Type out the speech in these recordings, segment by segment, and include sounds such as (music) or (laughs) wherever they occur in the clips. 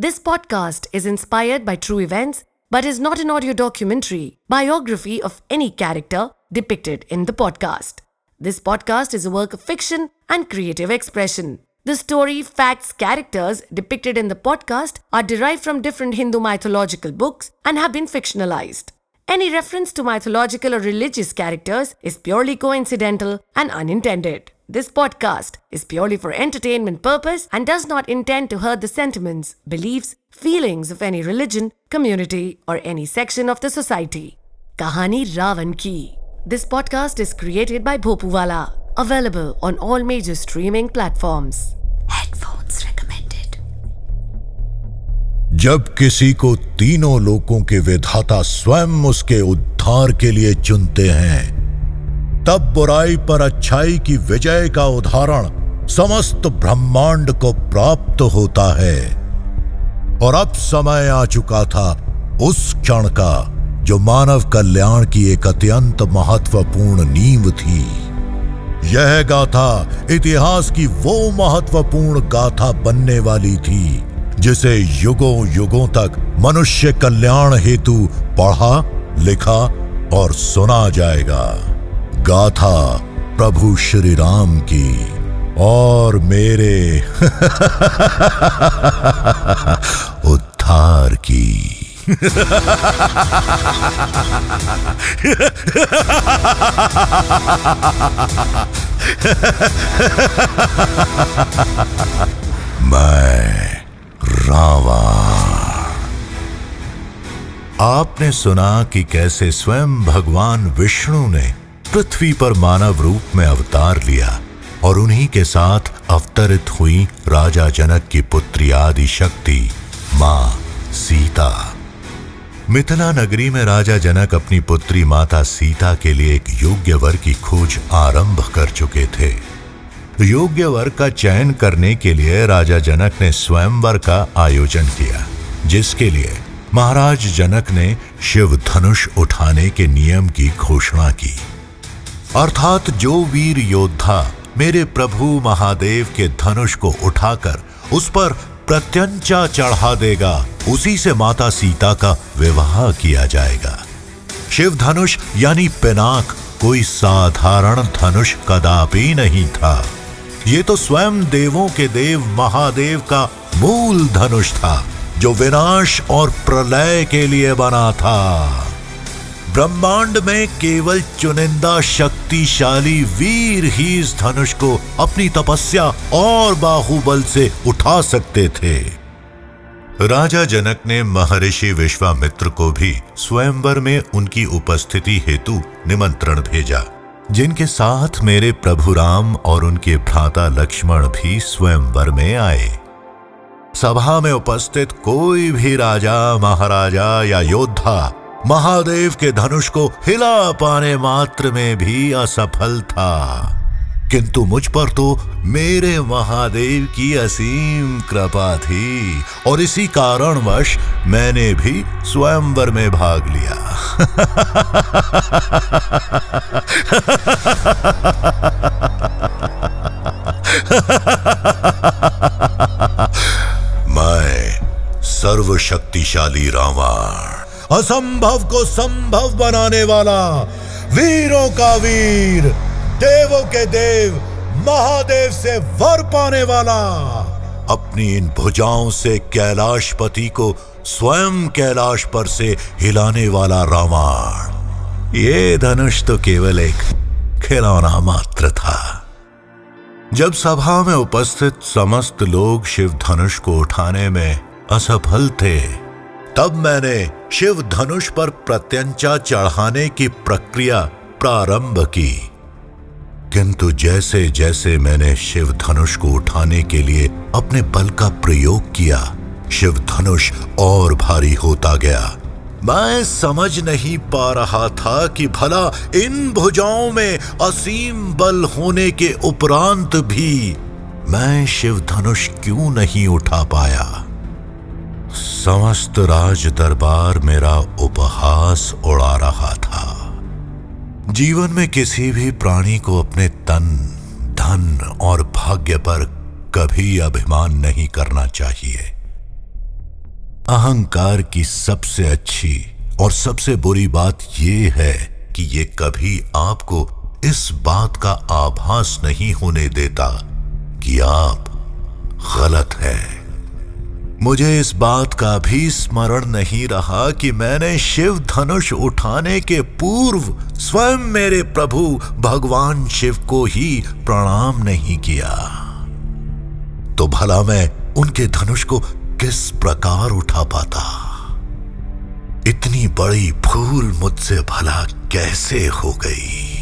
This podcast is inspired by true events but is not an audio documentary, biography of any character depicted in the podcast. This podcast is a work of fiction and creative expression. The story, facts, characters depicted in the podcast are derived from different Hindu mythological books and have been fictionalized. Any reference to mythological or religious characters is purely coincidental and unintended. This podcast is purely for entertainment purpose and does not intend to hurt the sentiments, beliefs, feelings of any religion, community, or any section of the society. Kahani Ravan Ki. This podcast is created by Bhopuwala. Available on all major streaming platforms. Headphones recommended. जब किसी को तीनों लोकों के विधाता स्वयं उसके उद्धार के लिए चुनते हैं तब बुराई पर अच्छाई की विजय का उदाहरण समस्त ब्रह्मांड को प्राप्त होता है। और अब समय आ चुका था उस क्षण का, जो मानव कल्याण की एक अत्यंत महत्वपूर्ण नींव थी। यह गाथा इतिहास की वो महत्वपूर्ण गाथा बनने वाली थी, जिसे युगों युगों तक मनुष्य कल्याण हेतु पढ़ा, लिखा और सुना जाएगा। गाथा प्रभु श्री राम की और मेरे (laughs) उद्धार की। (laughs) मैं रावण आपने सुना कि कैसे स्वयं भगवान विष्णु ने पृथ्वी पर मानव रूप में अवतार लिया और उन्हीं के साथ अवतरित हुई राजा जनक की पुत्री आदि शक्ति, माँ सीता। मिथिला नगरी में राजा जनक अपनी पुत्री माता सीता के लिए एक योग्य वर की खोज आरंभ कर चुके थे। योग्य वर का चयन करने के लिए राजा जनक ने स्वयंवर का आयोजन किया, जिसके लिए महाराज जनक ने शिव धनुष उठाने के नियम की घोषणा की। अर्थात जो वीर योद्धा मेरे प्रभु महादेव के धनुष को उठाकर उस पर प्रत्यंचा चढ़ा देगा, उसी से माता सीता का विवाह किया जाएगा। शिव धनुष यानी पिनाक कोई साधारण धनुष कदापि नहीं था। ये तो स्वयं देवों के देव महादेव का मूल धनुष था, जो विनाश और प्रलय के लिए बना था। ब्रह्मांड में केवल चुनिंदा शक्तिशाली वीर ही इस धनुष को अपनी तपस्या और बाहुबल से उठा सकते थे। राजा जनक ने महर्षि विश्वामित्र को भी स्वयंवर में उनकी उपस्थिति हेतु निमंत्रण भेजा, जिनके साथ मेरे प्रभु राम और उनके भ्राता लक्ष्मण भी स्वयंवर में आए। सभा में उपस्थित कोई भी राजा, महाराजा या योद्धा महादेव के धनुष को हिला पाने मात्र में भी असफल था। किंतु मुझ पर तो मेरे महादेव की असीम कृपा थी और इसी कारणवश मैंने भी स्वयंवर में भाग लिया। मैं सर्वशक्तिशाली रावण। असंभव को संभव बनाने वाला वीरों का वीर, देवों के देव, महादेव से वर पाने वाला, अपनी इन भुजाओं से कैलाशपति को स्वयं कैलाश पर से हिलाने वाला रावण। ये धनुष तो केवल एक खिलौना मात्र था। जब सभा में उपस्थित समस्त लोग शिव धनुष को उठाने में असफल थे तब मैंने शिव धनुष पर प्रत्यंचा चढ़ाने की प्रक्रिया प्रारंभ की। किंतु जैसे जैसे मैंने शिव धनुष को उठाने के लिए अपने बल का प्रयोग किया शिव धनुष और भारी होता गया। मैं समझ नहीं पा रहा था कि भला इन भुजाओं में असीम बल होने के उपरांत भी मैं शिव धनुष क्यों नहीं उठा पाया। समस्त राज दरबार मेरा उपहास उड़ा रहा था। जीवन में किसी भी प्राणी को अपने तन, धन और भाग्य पर कभी अभिमान नहीं करना चाहिए। अहंकार की सबसे अच्छी और सबसे बुरी बात यह है कि ये कभी आपको इस बात का आभास नहीं होने देता कि आप गलत है। मुझे इस बात का भी स्मरण नहीं रहा कि मैंने शिव धनुष उठाने के पूर्व स्वयं मेरे प्रभु भगवान शिव को ही प्रणाम नहीं किया। तो भला मैं उनके धनुष को किस प्रकार उठा पाता? इतनी बड़ी भूल मुझसे भला कैसे हो गई?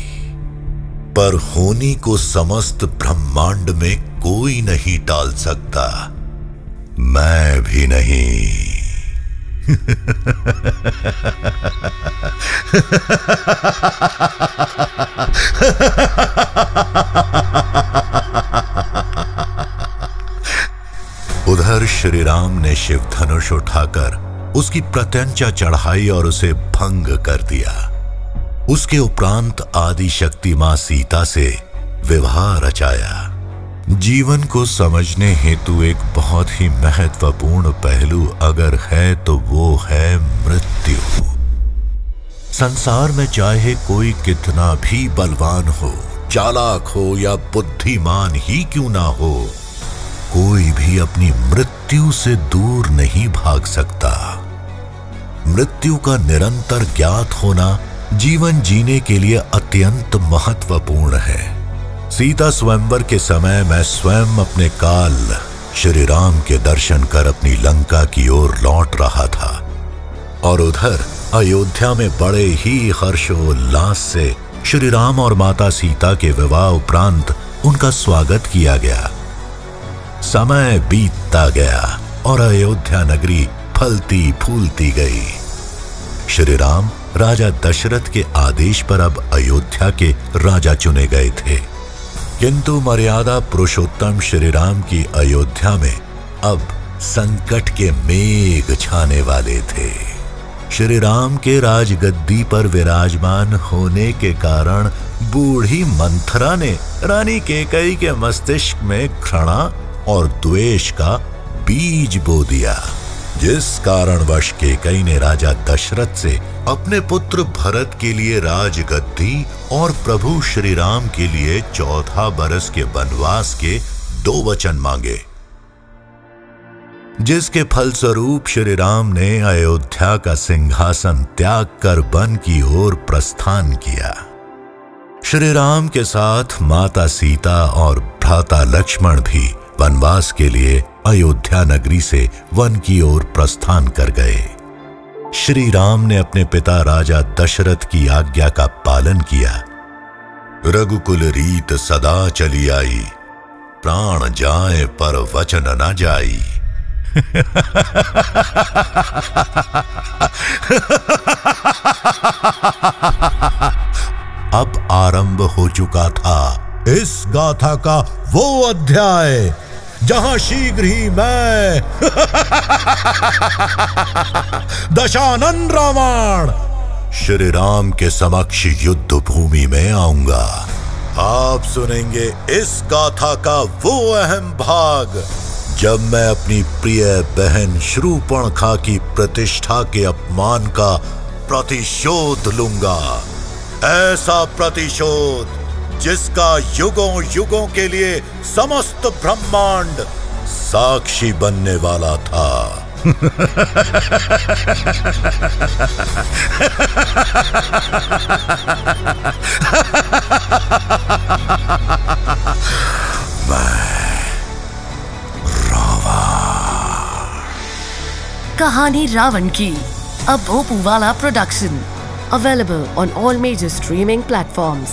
पर होनी को समस्त ब्रह्मांड में कोई नहीं टाल सकता। मैं भी नहीं। उधर श्री राम ने शिव धनुष उठाकर उसकी प्रत्यंचा चढ़ाई और उसे भंग कर दिया। उसके उपरांत आदि शक्ति माँ सीता से विवाह रचाया। जीवन को समझने हेतु एक बहुत ही महत्वपूर्ण पहलू अगर है तो वो है मृत्यु। संसार में चाहे कोई कितना भी बलवान हो, चालाक हो या बुद्धिमान ही क्यों ना हो, कोई भी अपनी मृत्यु से दूर नहीं भाग सकता। मृत्यु का निरंतर ज्ञात होना जीवन जीने के लिए अत्यंत महत्वपूर्ण है। सीता स्वयंवर के समय मैं स्वयं अपने काल श्री राम के दर्शन कर अपनी लंका की ओर लौट रहा था। और उधर अयोध्या में बड़े ही हर्षोल्लास से श्री राम और माता सीता के विवाह उपरांत उनका स्वागत किया गया। समय बीतता गया और अयोध्या नगरी फलती फूलती गई। श्री राम राजा दशरथ के आदेश पर अब अयोध्या के राजा चुने गए थे। किंतु मर्यादा पुरुषोत्तम श्री राम की अयोध्या में अब संकट के मेघ छाने वाले थे। श्री राम के राजगद्दी पर विराजमान होने के कारण बूढ़ी मंथरा ने रानी केकई के मस्तिष्क में घृणा और द्वेष का बीज बो दिया। जिस कारणवश केकई ने राजा दशरथ से अपने पुत्र भरत के लिए राजगद्दी और प्रभु श्री राम के लिए चौथा बरस के वनवास के दो वचन मांगे। जिसके फलस्वरूप श्री राम ने अयोध्या का सिंहासन त्याग कर वन की ओर प्रस्थान किया। श्री राम के साथ माता सीता और भ्राता लक्ष्मण भी वनवास के लिए अयोध्या नगरी से वन की ओर प्रस्थान कर गए। श्री राम ने अपने पिता राजा दशरथ की आज्ञा का पालन किया। रघुकुल रीत सदा चली आई। प्राण जाए पर वचन न जाई। अब आरंभ हो चुका था। इस गाथा का वो अध्याय। जहाँ शीघ्र ही मैं (laughs) दशानन रावण श्री राम के समक्ष युद्ध भूमि में आऊँगा। आप सुनेंगे इस गाथा का वो अहम भाग, जब मैं अपनी प्रिय बहन श्रूपणखा की प्रतिष्ठा के अपमान का प्रतिशोध लूँगा। ऐसा प्रतिशोध जिसका युगों युगों के लिए समस्त ब्रह्मांड साक्षी बनने वाला था। कहानी रावण की। अब Bhopuwala production available on all major streaming platforms